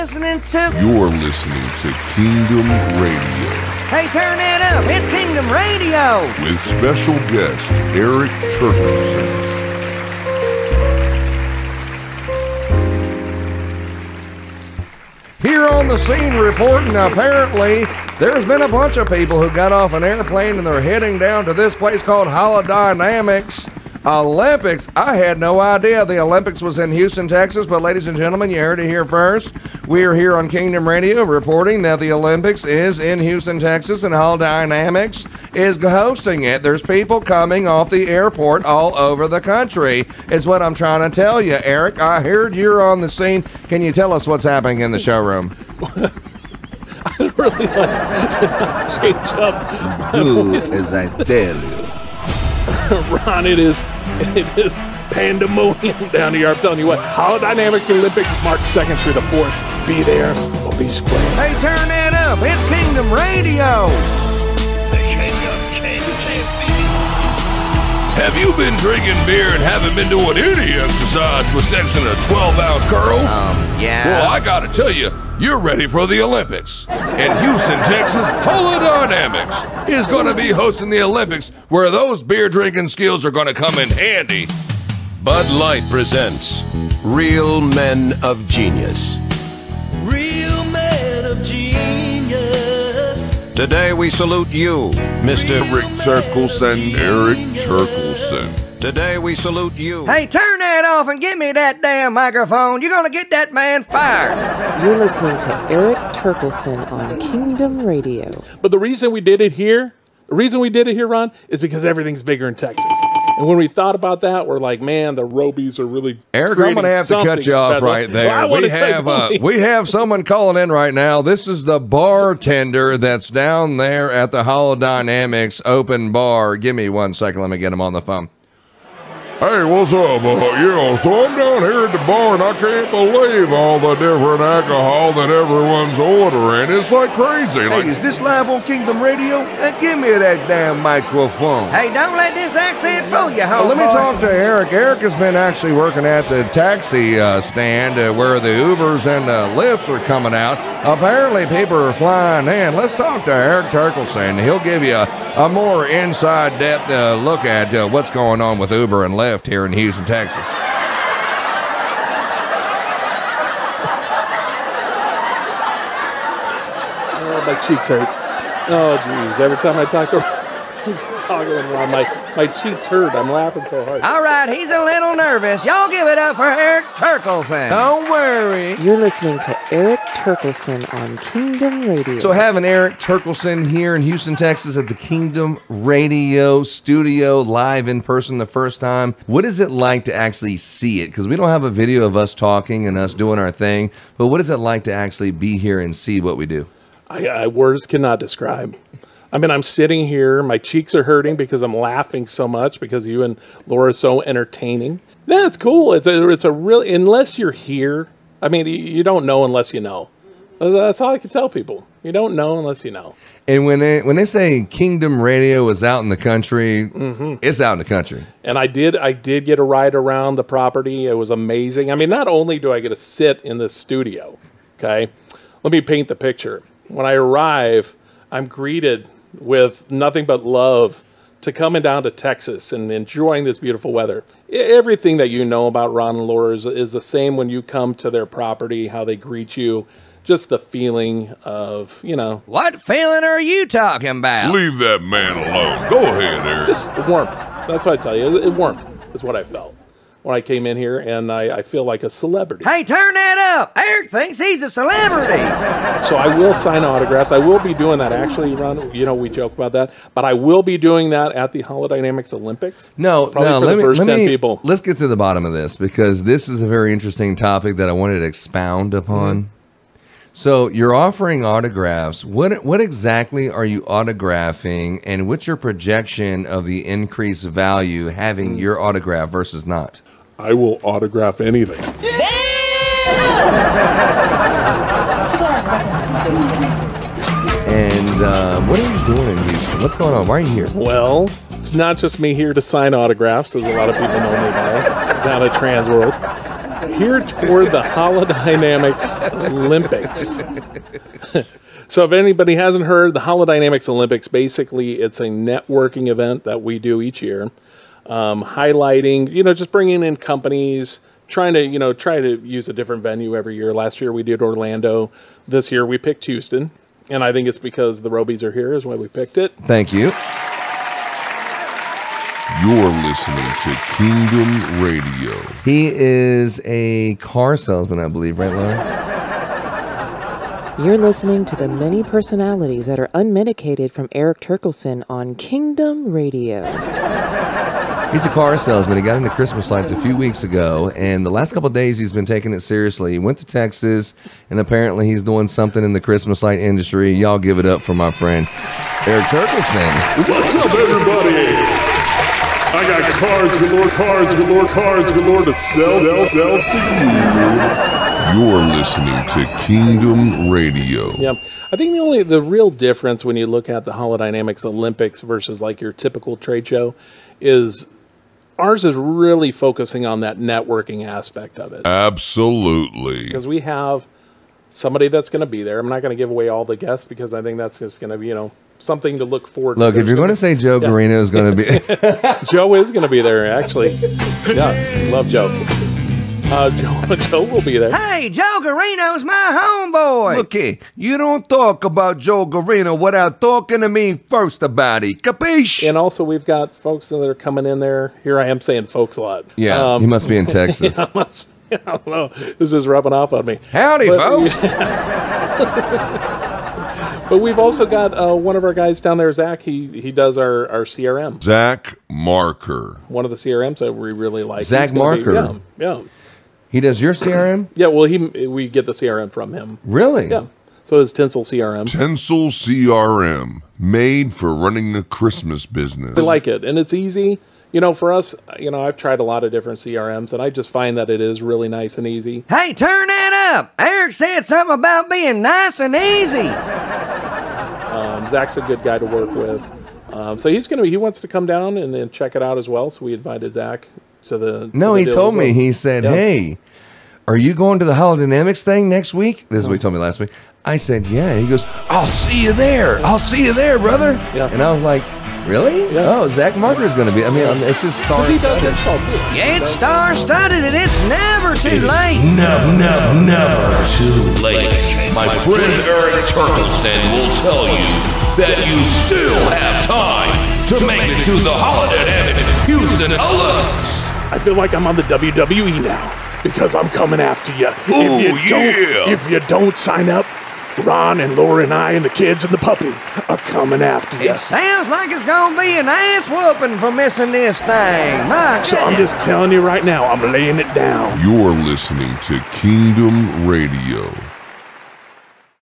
listening to? You're listening to Kingdom Radio Hey, turn that up. It's Kingdom Radio. with special guest Erik Terkelson. Here on the scene reporting, apparently, there's been a bunch of people who got off an airplane and they're heading down to this place called Holidynamics Olympics. I had no idea the Olympics was in Houston, Texas, but ladies and gentlemen, you heard it here first. We are here on Kingdom Radio reporting that the Olympics is in Houston, Texas, and Holidynamics is hosting it. There's people coming off the airport all over the country, is what I'm trying to tell you. Erik, I heard you're on the scene. Can you tell us what's happening in the showroom? I really like to change up. Do as I tell you. Ron, it is it is pandemonium down here. I'm telling you what, Holidynamics Olympics March 2nd through the 4th. Be there or be square. Hey, turn that up. It's Kingdom Radio. Have you been drinking beer and haven't been doing any exercise with section of 12 ounce curls? Um, yeah. Well, I gotta tell you, you're ready for the Olympics. In Houston, Texas, Holidynamics is gonna be hosting the Olympics where those beer drinking skills are gonna come in handy. Bud Light presents Real Men of Genius. Real man of genius. Today we salute you, Mr. Erik Terkelson, Erik Terkelson. Today we salute you. Hey, turn that off and give me that damn microphone. You're gonna get that man fired. You're listening to Erik Terkelson on Kingdom Radio. But the reason we did it here, the reason we did it here, Ron, is because everything's bigger in Texas. And when we thought about that, we're like, man, the Robies are really Erik, I'm going to have to cut you off special. right there. wanna we have uh, we have someone calling in right now. This is the bartender that's down there at the Holidynamics Open Bar. Give me one second. Let me get him on the phone. Hey, what's up? Uh, you know, so I'm down here at the bar and I can't believe all the different alcohol that everyone's ordering. It's like crazy. Like, Hey, is this live on Kingdom Radio? Uh, give me that damn microphone. Hey, don't let this accent fool you, Well, let me talk to Erik. Erik has been actually working at the taxi uh, stand uh, where the Ubers and the Lyfts are coming out. Apparently, people are flying in. Let's talk to Erik Terkelson. He'll give you a, a more inside depth uh, look at uh, what's going on with Uber and Lyft here in Houston, Texas. Oh, my cheeks hurt. Oh, jeez. Every time I talk over, talking around, my, my cheeks hurt. I'm laughing so hard. All right, he's a little nervous. Y'all give it up for Erik Terkelson. Don't worry. You're listening to Erik Terkelson on Kingdom Radio. So having Erik Terkelson here in Houston, Texas at the Kingdom Radio studio live in person the first time. What is it like to actually see it? Because we don't have a video of us talking and us doing our thing, but what is it like to actually be here and see what we do? I, I words cannot describe. I mean, I'm sitting here, my cheeks are hurting because I'm laughing so much because you and Laura are so entertaining. That's cool. It's a, it's a really unless you're here. I mean, you, don't know unless you know. That's all I can tell people. You don't know unless you know. And when they when they say Kingdom Radio is out in the country, mm-hmm. it's out in the country. And I did I did get a ride around the property. It was amazing. I mean, not only do I get to sit in the studio, okay? Let me paint the picture. When I arrive, I'm greeted with nothing but love to coming down to Texas and enjoying this beautiful weather. Everything that you know about Ron and Laura is, is the same when you come to their property, how they greet you, just the feeling of, you know, What feeling are you talking about? leave that man alone. Go ahead, Erik. just warmth. That's what I tell you. It, it- warmth is what I felt when I came in here, and I, I feel like a celebrity. Hey, turn that up. Erik thinks he's a celebrity. So I will sign autographs. I will be doing that. Actually, Ron, you know, we joke about that, but I will be doing that at the Holidynamics Olympics. No, Probably no. for let the me first let 10 me people. let's get to the bottom of this because this is a very interesting topic that I wanted to expound upon. Mm-hmm. So you're offering autographs. What what exactly are you autographing, and what's your projection of the increased value having Mm. your autograph versus not? I will autograph anything. And um, what are you doing in Houston? What's going on? Why are you here? Well, it's not just me here to sign autographs, as a lot of people know me by down at Trans World. here for the Holidynamics Olympics. so, if anybody hasn't heard, the Holidynamics Olympics basically it's a networking event that we do each year, um, highlighting, you know, just bringing in companies, trying to, you know, try to use a different venue every year. Last year we did Orlando. This year we picked Houston, and I think it's because the Robies are here is why we picked it. Thank you. You're listening to Kingdom Radio. He is a car salesman, I believe, right, Laura? You're listening to the many personalities that are unmedicated from Erik Terkelson on Kingdom Radio. He's a car salesman. He got into Christmas lights a few weeks ago, and the last couple of days he's been taking it seriously. He went to Texas, and apparently he's doing something in the Christmas light industry. Y'all give it up for my friend Erik Terkelson. What's up, everybody? I got cars galore, cars galore, cars galore to sell, sell, sell to you. You're listening to Kingdom Radio. Yeah, I think the only the real difference when you look at the Holidynamics Olympics versus like your typical trade show is ours is really focusing on that networking aspect of it Absolutely. because we have somebody that's going to be there. I'm not going to give away all the guests because I think that's just going to be you know something to look forward. To. Look, to. if you're going to say Joe Yeah. Garino is going to be, Joe is going to be there actually. Yeah, love Joe. Uh, Joe, Joe will be there. Hey, Joe Garino's my homeboy. look here, you don't talk about Joe Garino without talking to me first about it. Capiche? And also, we've got folks that are coming in there. Here I am saying folks a lot. yeah, Um, he must be in Texas. I must- I don't know. This is rubbing off on me. Howdy, But- folks. But we've also got uh, one of our guys down there, Zach. He he does our, our CRM. Zach Marker. One of the CRMs that we really like. Zach He's gonna be- Marker. yeah, yeah, He does your CRM? yeah. Well, he we get the CRM from him. Really? Yeah. So his Tinsel CRM. Tinsel CRM, made for running a Christmas business. We like it, and it's easy. You know, for us, you know, I've tried a lot of different CRMs, and I just find that it is really nice and easy. Hey, turn that up. Erik said something about being nice and easy. Um, Zach's a good guy to work with. Um, so he's gonna be. he wants to come down and, and check it out as well. So we invited Zach to the. No, to the he told me. well. He said, Yeah. "Hey, are you going to the Holidynamics thing next week?" This is what he told me last week. I said, "Yeah." He goes, "I'll see you there. I'll see you there, brother." Yeah. And I was like, "Really? Yeah. Oh, Zach Marker is going to be. I mean, um, it's his star. He does studded. install too. It's star studded and it's never too late. Never, never, never too late. My friend Erik Terkelson will tell you that you still have time to make it to the Holiday Houston Olympics. I feel like I'm on the WWE now because I'm coming after you. Ooh, if you yeah. don't, if you don't sign up, Ron and Laura and I and the kids and the puppy are coming after you. It sounds like it's gonna be an ass whooping for missing this thing. My So I'm just telling you right now, I'm laying it down. You're listening to Kingdom Radio.